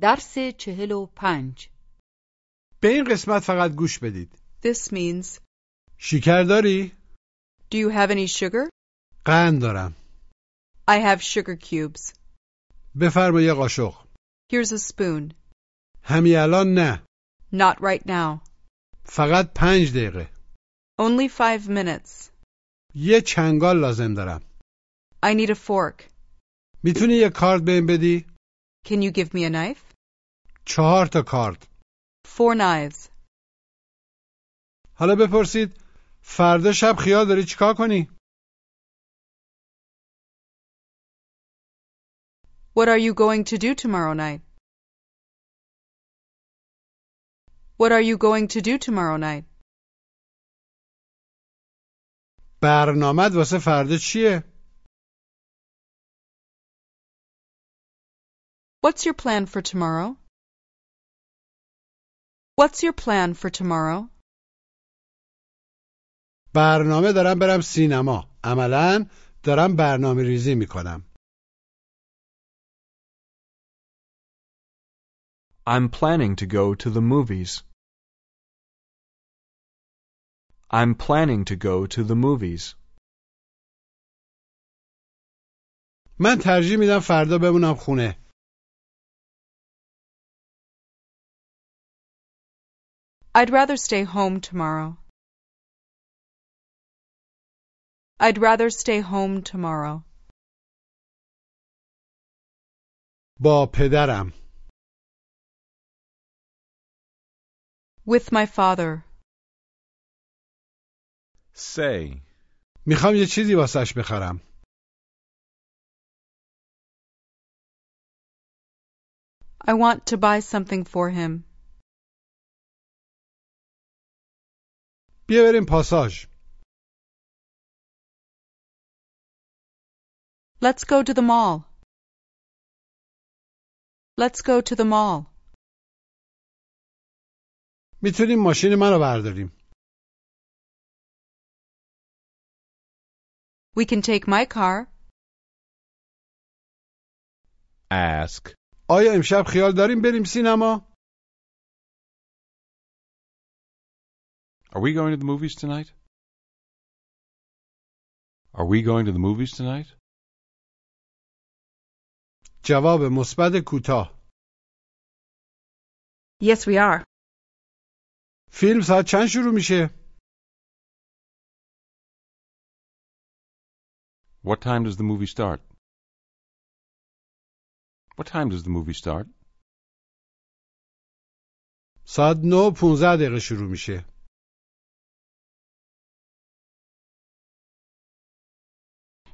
درس چهل و پنج به این قسمت فقط گوش بدید. This means, شکر داری؟ do you have any sugar? قند دارم. I have sugar cubes. بفرما یه قاشق. Here's a spoon. همین الان نه. Not right now. فقط پنج دقیقه. Only five minutes. یه چنگال لازم دارم. I need a fork. می‌تونی یه کارت بهم بدی؟ Can you give me a knife? چهار تا کارت. Four knives. حالا بپرسید فردا شب خیال داری چیکار کنی؟ What are you going to do tomorrow night? What are you going to do tomorrow night? برنامه واسه فردا چیه؟ What's your plan for tomorrow? What's your plan for tomorrow? برنامه دارم برم سینما. عملا دارم برنامه ریزی میکنم. I'm planning to go to the movies. I'm planning to go to the movies. من ترجیح میدم فردا بمونم خونه. I'd rather stay home tomorrow. I'd rather stay home tomorrow. با پدرم. With my father. Say. میخوام یه چیزی واسش بخرم. I want to buy something for him. بیا بریم پاساژ. Let's go to the mall. Let's go to the mall. می‌تونیم ماشین منو برداریم. We can take my car. Ask. آیا امشب خیال داریم بریم سینما؟ Are we going to the movies tonight? Are we going to the movies tonight? جواب مثبت کوتاه. Yes, we are. فیلم ساعت چند شروع میشه؟ What time does the movie start? What time does the movie start? ساعت 9 و 15 دقیقه شروع میشه.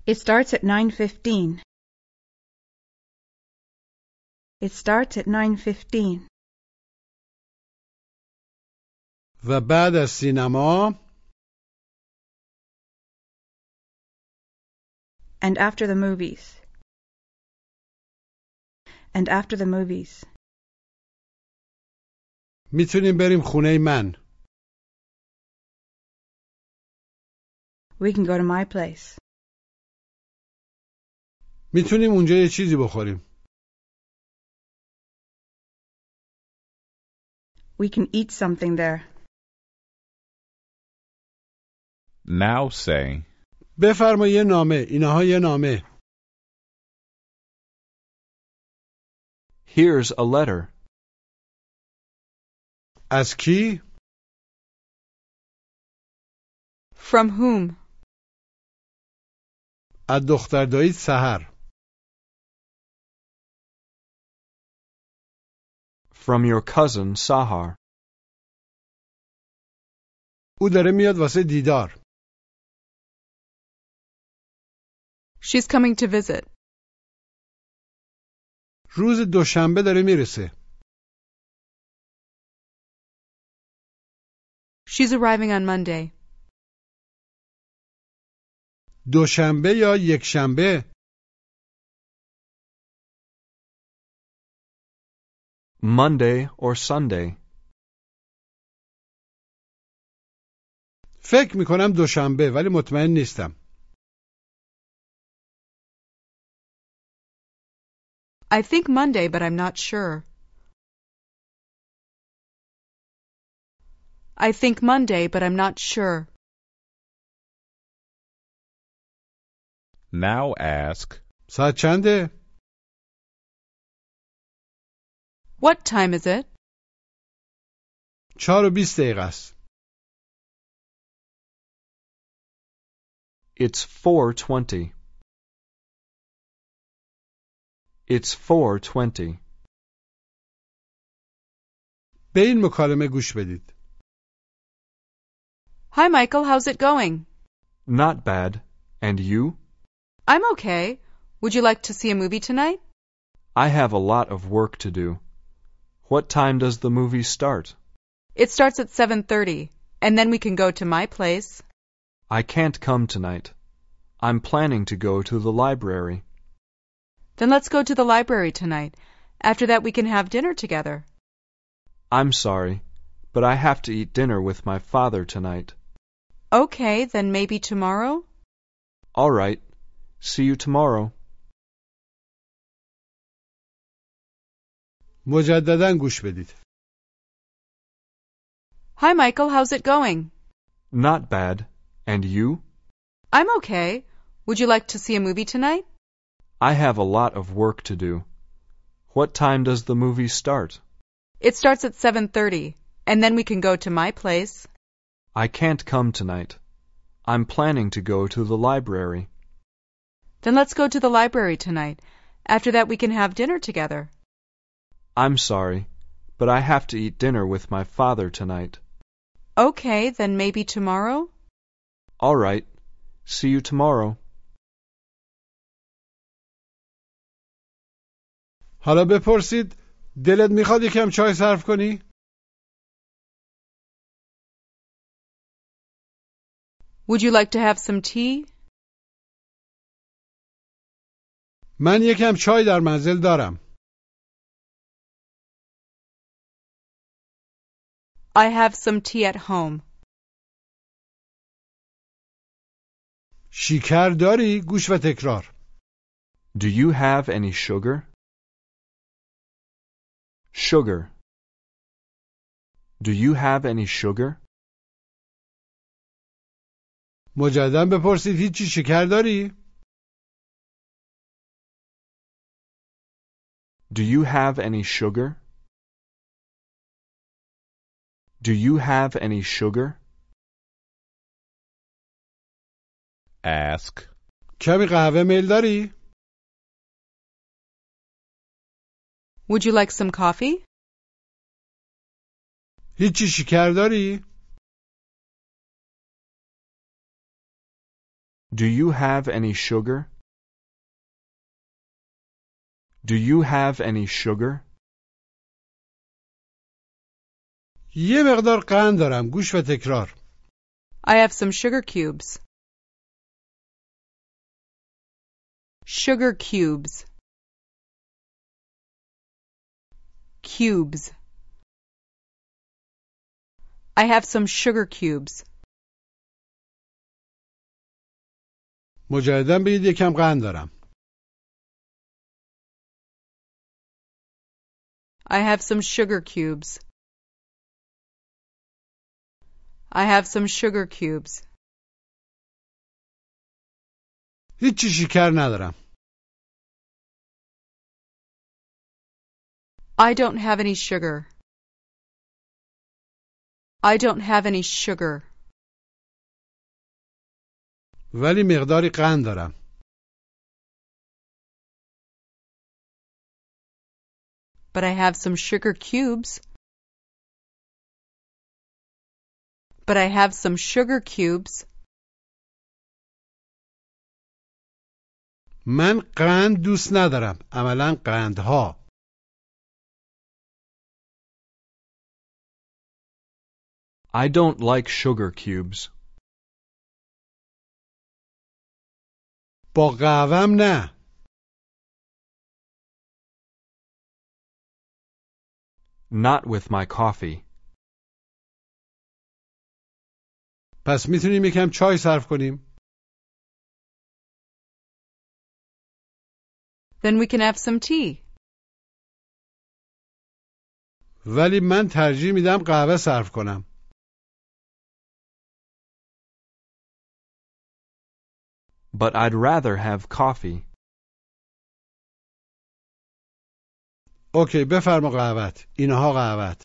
It starts at 9:15. It starts at 9:15. و بعد از سینما And after the movies. And after the movies. میتونیم بریم خونه من. We can go to my place. می‌تونیم اونجا یه چیزی بخوریم. We can eat something there. Now say. بفرما یه نامه. اینها یه نامه. Here's a letter. از کی؟ From whom? از دختر دایید سهر. From your cousin Sahar. او داره میاد واسه دیدار. She's coming to visit. روز دوشنبه داره میرسه. She's arriving on Monday. دوشنبه یا یک Monday or Sunday. فکر میکنم دوشنبه ولی مطمئن نیستم. I think Monday but I'm not sure. I think Monday but I'm not sure. Now ask. ساعت چنده؟ What time is it? چهار و بیست دقیقه است. It's 4:20. It's 4:20. به این مکالمه گوش بدید. Hi, Michael. How's it going? Not bad. And you? I'm okay. Would you like to see a movie tonight? I have a lot of work to do. What time does the movie start? It starts at 7:30, and then we can go to my place. I can't come tonight. I'm planning to go to the library. Then let's go to the library tonight. After that, we can have dinner together. I'm sorry, but I have to eat dinner with my father tonight. Okay, then maybe tomorrow? All right. See you tomorrow. مجددا گوش بدید. Hi, Michael. How's it going? Not bad. And you? I'm okay. Would you like to see a movie tonight? I have a lot of work to do. What time does the movie start? It starts at 7:30, and then we can go to my place. I can't come tonight. I'm planning to go to the library. Then let's go to the library tonight. After that, we can have dinner together. I'm sorry, but I have to eat dinner with my father tonight. Okay, then maybe tomorrow? All right. See you tomorrow. حالا بپرسید دلت میخواد یکم چای صرف کنی؟ Would you like to have some tea? من یکم چای در منزل دارم. I have some tea at home. شیکر داری؟ گوش و تکرار. Do you have any sugar? Sugar. Do you have any sugar? مجددا بپرسید هیچی شکر داری؟ Do you have any sugar? Do you have any sugar? ask, کمی قهوه میل داری؟ Would you like some coffee? هیچی شکر داری؟ Do you have any sugar? Do you have any sugar? یه مقدار قند دارم. گوش و تکرار. I have some sugar cubes. Sugar cubes. Cubes. I have some sugar cubes. مجددا بگید یکم قند دارم. I have some sugar cubes. I have some sugar cubes. هیچی شکر ندارم. I don't have any sugar. I don't have any sugar. ولی مقداری قند دارم. But I have some sugar cubes. But I have some sugar cubes. من قند دوست ندارم. عملا قندها. I don't like sugar cubes. با قهوهم نه. Not with my coffee. پس می‌تونیم یکم چای صرف کنیم Then we can have some tea. ولی من ترجیح میدم قهوه صرف کنم. But I'd rather have coffee. اوکی بفرما قهوت. اینها قهوت.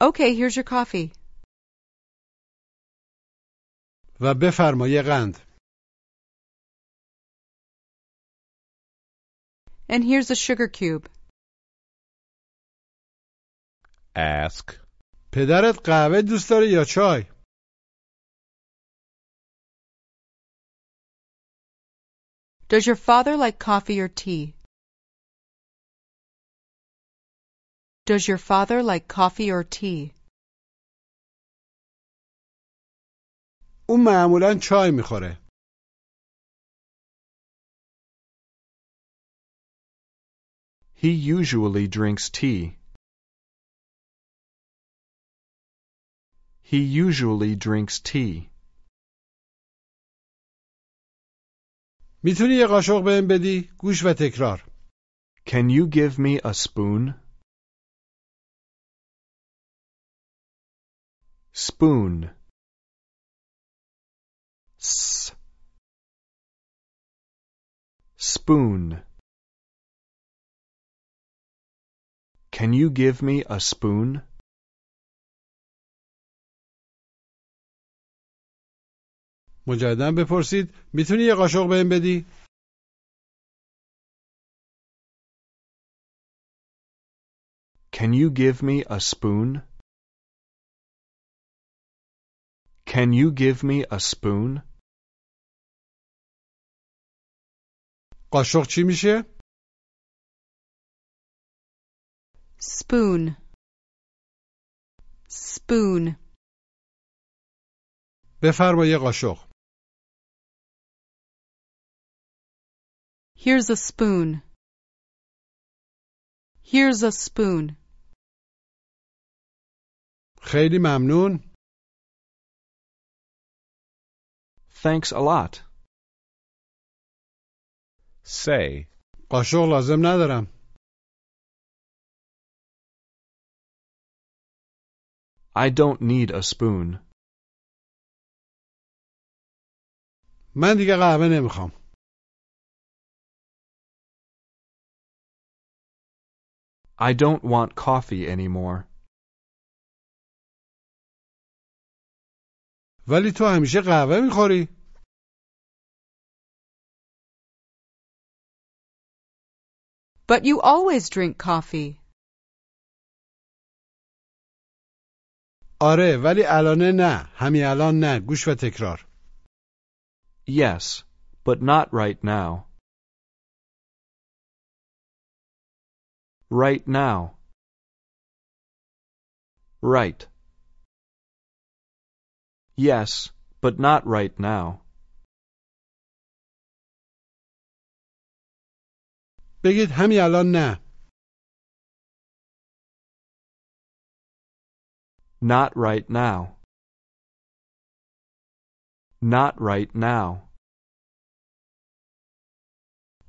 Okay, here's your coffee. و بفرما یه قند And here's a sugar cube. Ask. پدرت قهوه دوست داره یا چای Does your father like coffee or tea? Does your father like coffee or tea? اون معمولا چای میخوره He usually drinks tea. He usually drinks tea. میتونی یه قاشق بهم بدی گوش و تکرار Can you give me a spoon? Spoon. S. Spoon. Can you give me a spoon? مجددا بپرسید میتونی یه قاشق بهم بدی Can you give me a spoon? Can you give me a spoon? قاشق چی میشه Spoon. Spoon. بفرما یه قاشق Here's a spoon. Here's a spoon. خیلی ممنون Thanks a lot. Say. قاشق لازم ندارم I don't need a spoon. من دیگه قهوه نمیخوام I don't want coffee anymore. ولی تو همیشه قهوه می‌خوری But you always drink coffee. آره ولی الانه نه همین الان نه گوش و تکرار Yes, but not right now. Right now. Right. Yes, but not right now. بگید همین الان نه Not right now. Not right now.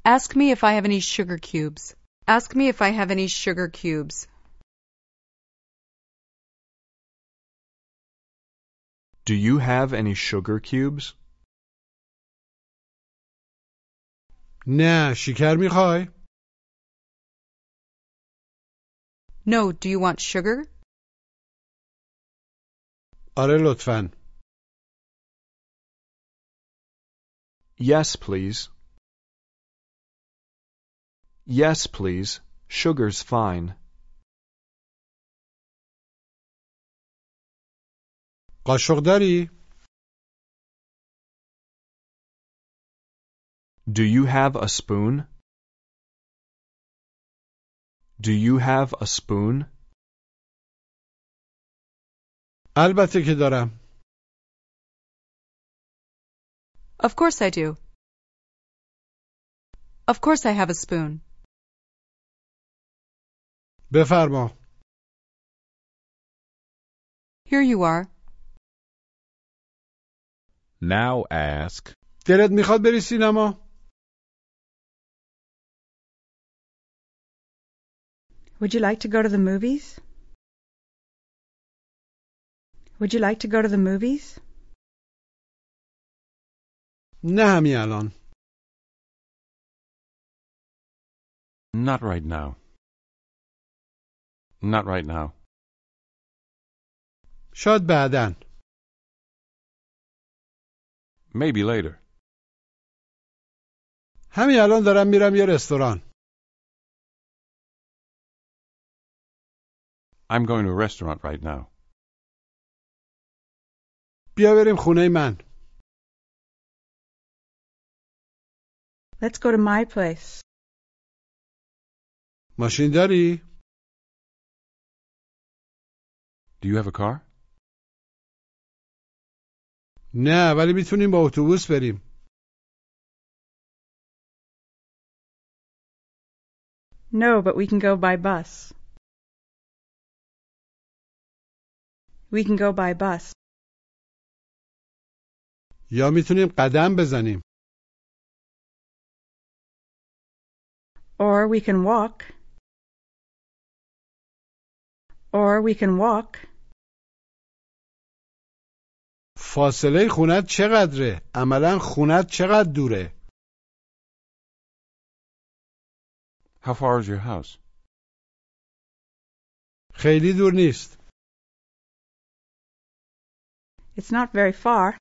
Ask me if I have any sugar cubes. Ask me if I have any sugar cubes. Do you have any sugar cubes? نه شکر میخوای No, do you want sugar? آره لطفا Yes, please. Yes, please. Sugar's fine. قاشق داری Do you have a spoon? Do you have a spoon? البته که دارم Of course I do. Of course I have a spoon. بفرما Here you are. Now ask. دلت میخواد بری سینما Would you like to go to the movies? Would you like to go to the movies? نه همین الان Not right now. Not right now. شاید بعدن Maybe later. همین الان دارم میرم یه رستوران I'm going to a restaurant right now. بیا بریم خونه من Let's go to my place. ماشین داری؟ Do you have a car? نه ولی می‌تونیم با اتوبوس بریم No, but we can go by bus. We can go by bus. یا می‌تونیم قدم بزنیم Or we can walk. Or we can walk. فاصله خونت چقدره؟ عملا خونت چقدر دوره؟ How far is your house? خیلی دور نیست It's not very far.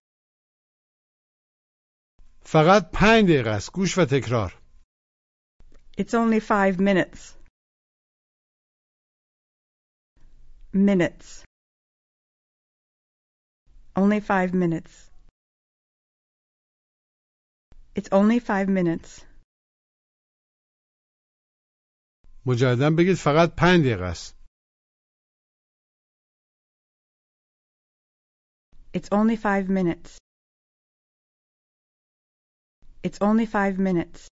فقط پنج دقیقه است گوش و تکرار It's only five minutes. Minutes. Only five minutes. It's only five minutes. مجددا بگید فقط پنج دقیقه است It's only five minutes. It's only five minutes.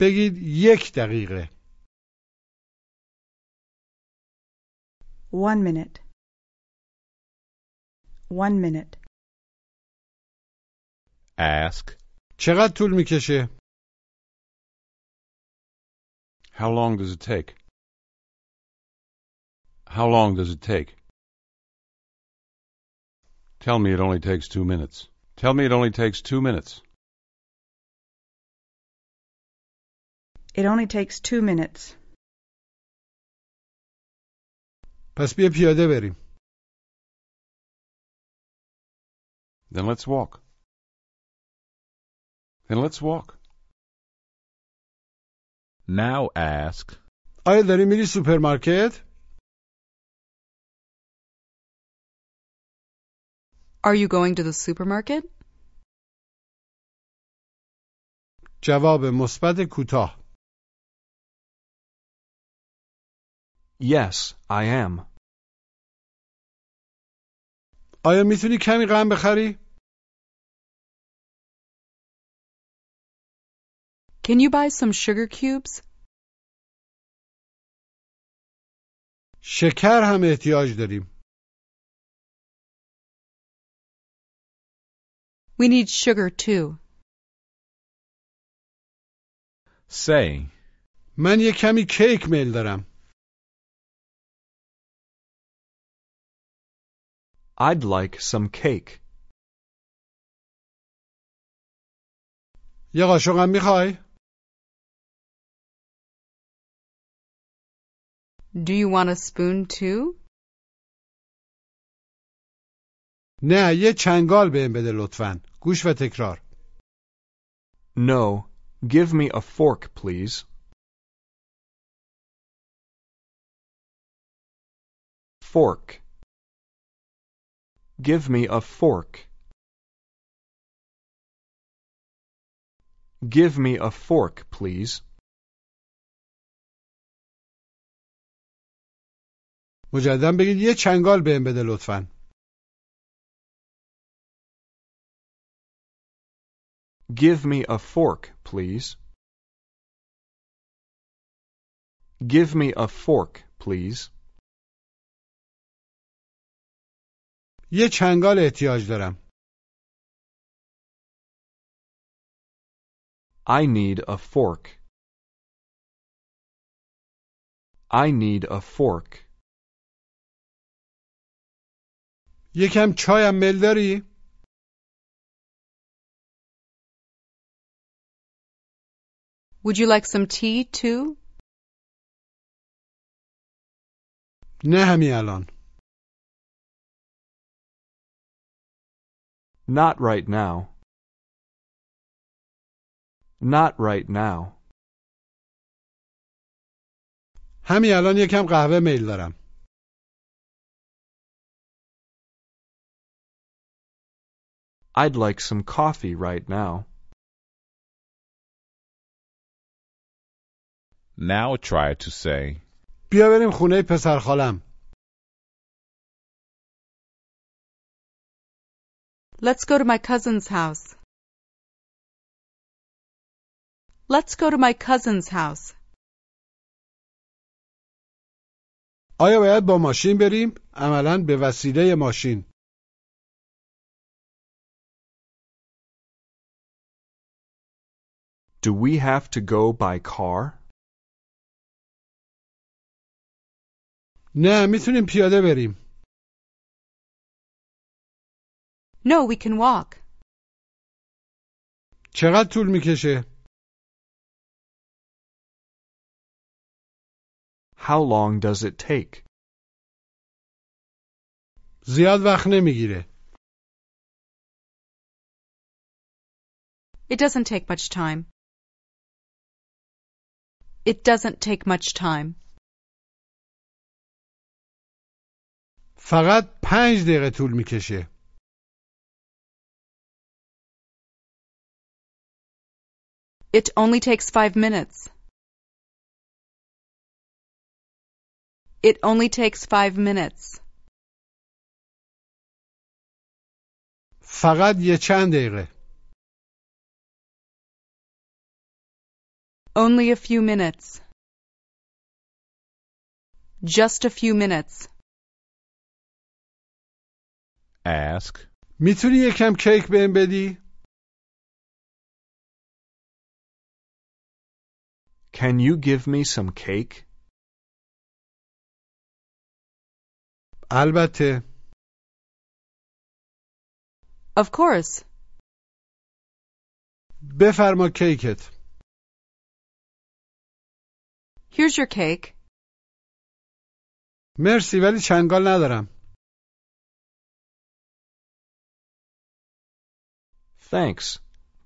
بگید یک دقیقه One minute. One minute. Ask. چقدر طول میکشه؟ How long does it take? How long does it take? Tell me it only takes two minutes. Tell me it only takes two minutes. It only takes two minutes. پس بیا پیاده بریم Then let's walk. Then let's walk. Now ask. آیا داری میری سوپرمارکت؟ Are you going to the supermarket? جواب مثبت کوتاه Yes, I am. آیا می‌تونی کمی غم بخری؟ Can you buy some sugar cubes? شکر هم احتیاج داریم We need sugar too. Say. من یه کمی کیک میل دارم I'd like some cake. یه قاشقم میخوای؟ Do you want a spoon too? نه یه چنگال بهم بده لطفا گوش و تکرار No, give me a fork, please. Fork. Give me a fork. Give me a fork, please. مجددا بگید یه چنگال بهم بده لطفا Give me a fork, please. Give me a fork, please. یه چنگال احتیاج دارم. I need a fork. I need a fork. یکم چایم میل داری؟ Would you like some tea too? نه همین الان. Not right now. Not right now. همین الان یکم قهوه میل دارم I'd like some coffee right now. Now try to say. بیا بریم خونه پسر خالم Let's go to my cousin's house. Let's go to my cousin's house. آیا باید با ماشین بریم؟ عملا به وسیله ماشین Do we have to go by car? نه میتونیم پیاده بریم No, we can walk. چقدر طول میکشه؟ How long does it take? زیاد وقت نمیگیره It doesn't take much time. It doesn't take much time. فقط پنج دقیقه طول میکشه It only takes five minutes. It only takes five minutes. فقط یه چند دقیقه Only a few minutes. Just a few minutes. Ask. میتونی یکم کیک بهم بدی؟ Can you give me some cake? البته Of course. بفرما کیکت Here's your cake. مرسی ولی چنگال ندارم Thanks,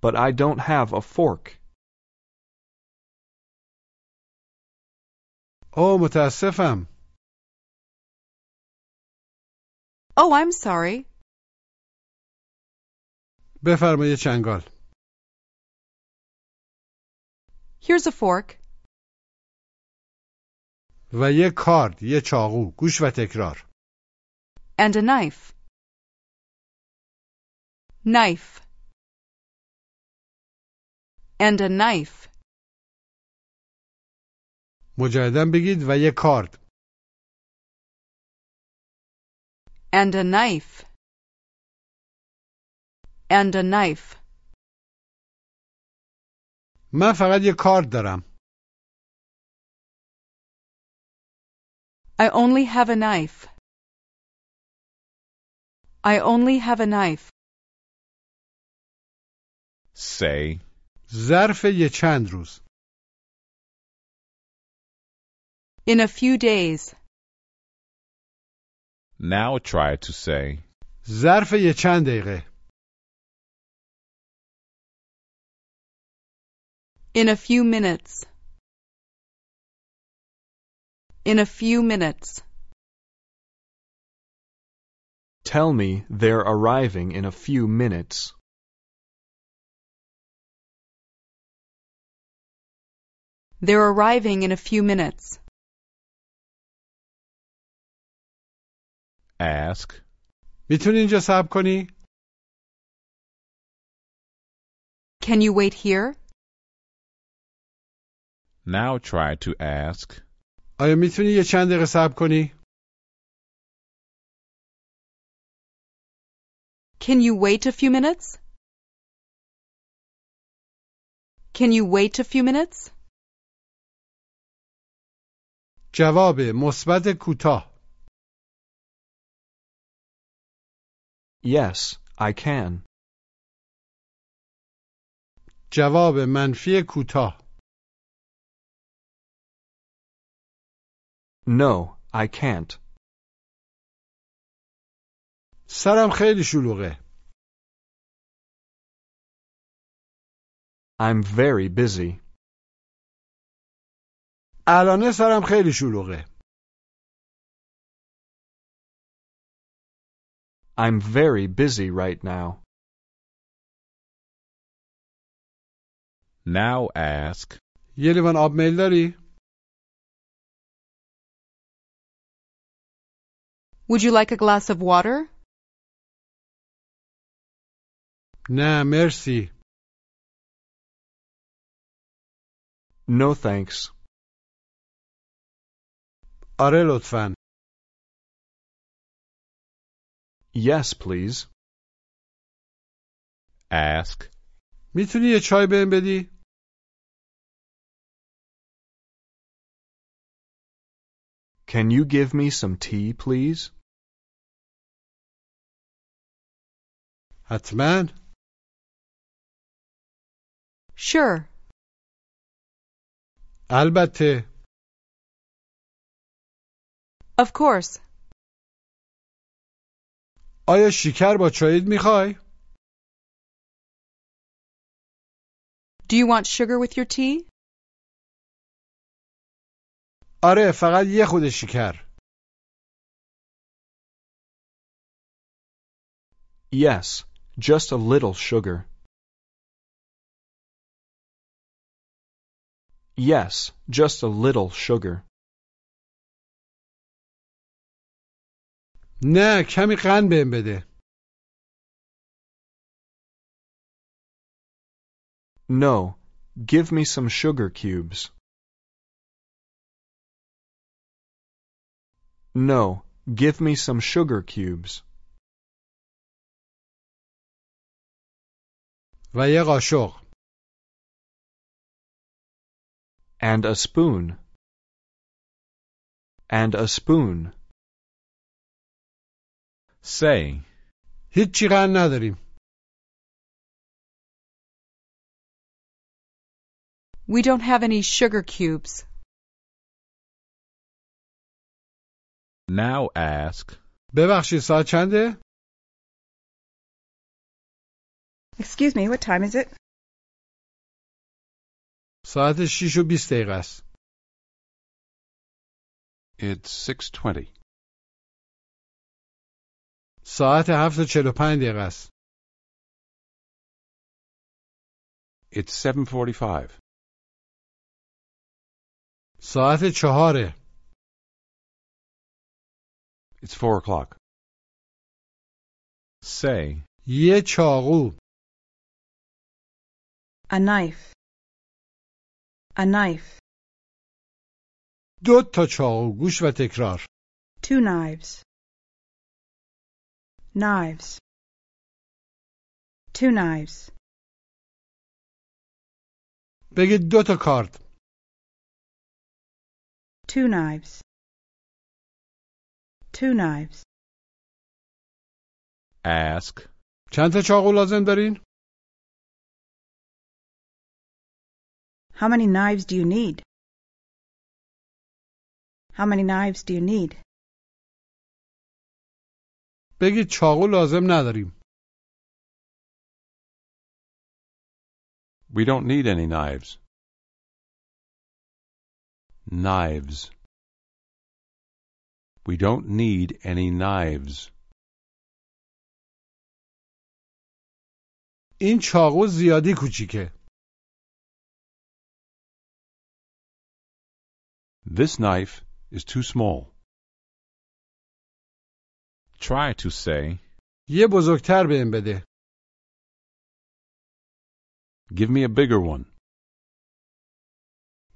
but I don't have a fork. متاسفم Oh, I'm sorry. بفرما یه چنگال Here's a fork. و یه کارد یه چاقو گوش و تکرار And a knife. Knife. And a knife. مجددا بگید و یه کارد And a knife. And a knife. من فقط یه کارد دارم I only have a knife. I only have a knife. Say. ظرف یه چند روز In a few days. Now try to say. ظرف یه چند دقیقه In a few minutes. In a few minutes. Tell me they're arriving in a few minutes. They're arriving in a few minutes. Ask. میتونی اینجا صبر کنی؟ Can you wait here? Now try to ask. آیا میتونی یه چند دقیقه صبر کنی؟ Can you wait a few minutes? Can you wait a few minutes? جواب مثبت کوتاه Yes, I can. جواب منفی کوتاه No, I can't. سرم خیلی شلوغه. I'm very busy. الانه سرم خیلی شلوغه. I'm very busy right now. Now ask. یه لیوان آب میل داری؟ Would you like a glass of water? نه مرسی. No thanks. آره لطفا. Yes, please. Ask. میتونی یه چای بهم بدی؟ Can you give me some tea, please? حتما. Sure. البته. Of course. آیا شکر با چایت میخوای؟ Do you want sugar with your tea? آره فقط یه خود شکر. Yes, just a little sugar. Yes, just a little sugar. نه کمی قند بهم بده. No, give me some sugar cubes. No, give me some sugar cubes. و یه قاشق. And a spoon. And a spoon. Say. هیچی قند نداریم. We don't have any sugar cubes. Now ask. ببخشید ساعت چنده؟ Excuse me, what time is it? ساعت 6 و 20 دقیقه است. It's 6.20. ساعت 7 و 45 دقیقه است. It's 7.45. ساعت 4 It's 4 o'clock. Say. یه چاقو. A knife. A knife. دو تا چاقو. گوش و تکرار. Two knives. Knives. Two knives. بگید دو تا کارت. Two knives. Two knives. Ask. چند تا چاقو لازم دارین؟ How many knives do you need? How many knives do you need? بگید چاقو لازم نداریم. We don't need any knives. Knives. We don't need any knives. این چاقو زیادی کوچیکه. This knife is too small. Try to say. یه بزرگتر بهم بده. Give me a bigger one.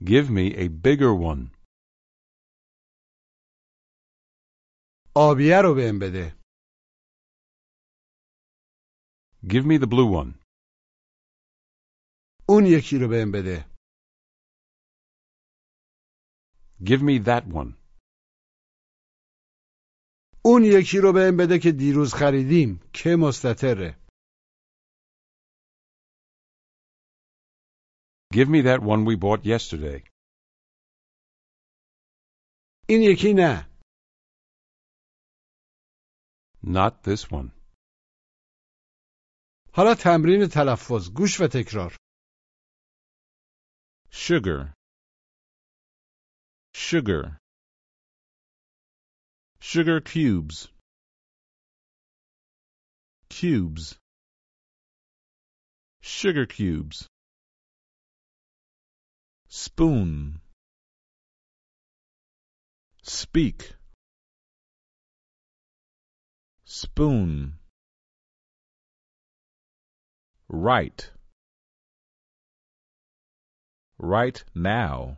Give me a bigger one. آبیه رو بهم بده. Give me the blue one. اون یکی رو بهم بده. Give me that one. اون یکی رو بهم بده که دیروز خریدیم. که مستطره. Give me that one we bought yesterday. این یکی نه Not this one. حالا تمرین تلفظ گوش و تکرار sugar, sugar, sugar cubes, cubes, sugar cubes, spoon, speak, spoon, right. right now.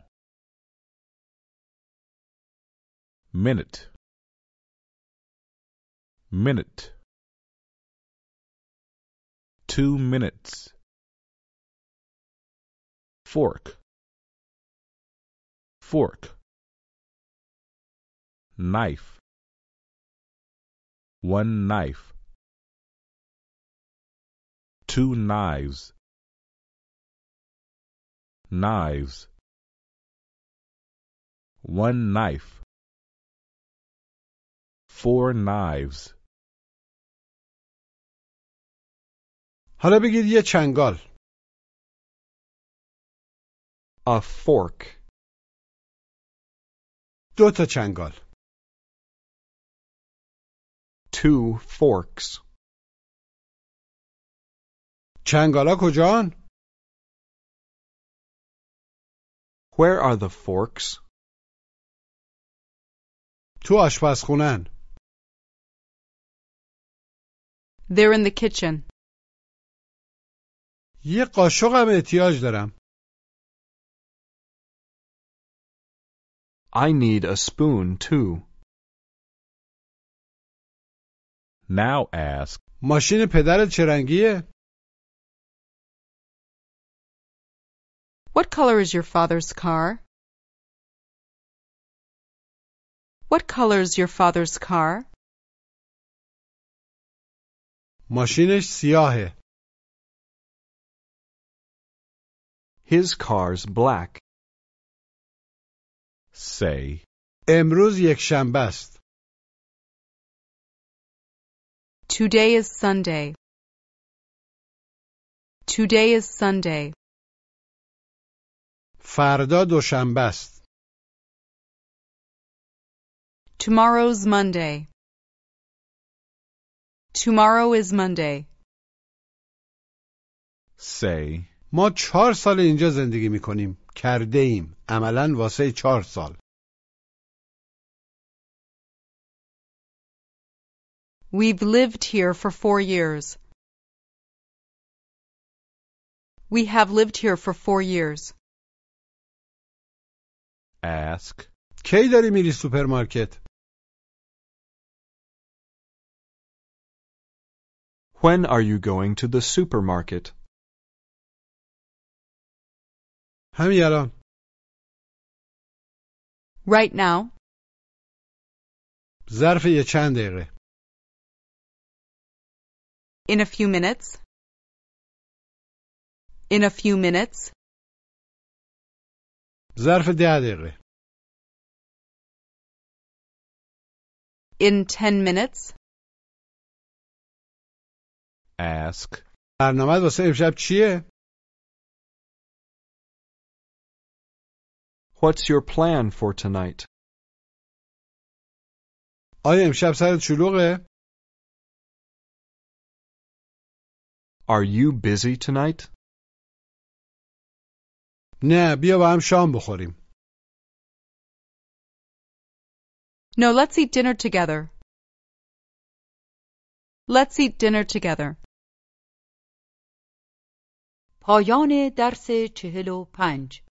Minute. Minute. Two minutes. Fork. Fork. Knife. One knife. Two knives knives one knife four knives حالا بگید یه چنگال A fork. دو تا چنگال Two forks. چنگالا کجان؟ Where are the forks? تو آشپزخونن They're in the kitchen. یه قاشقم احتیاج دارم I need a spoon too. now ask ماشین پدرت چه رنگیه؟ What color is your father's car? What color is your father's car? ماشینش سیاهه His car's black. say امروز یک شنبه است Today is Sunday. Today is Sunday. فردا دوشنبه است Tomorrow's Monday. Tomorrow is Monday. say ما چهار سال اینجا زندگی میکنیم کرده ایم عملا واسه چهار سال We've lived here for four years. We have lived here for four years. ask کی داری میری سوپرمارکت؟ When are you going to the supermarket? همین الان Right now, ظرف یه چند دقیقه in a few minutes. In a few minutes. ظرف ده دقیقه In ten minutes. ask برنامه واسه امشب چیه؟ What's your plan for tonight? آیا امشب سرت شلوغه؟ Are you busy tonight? نه بیا با هم شام بخوریم No, let's eat dinner together. Let's eat dinner together. پایان درس چهل و پنج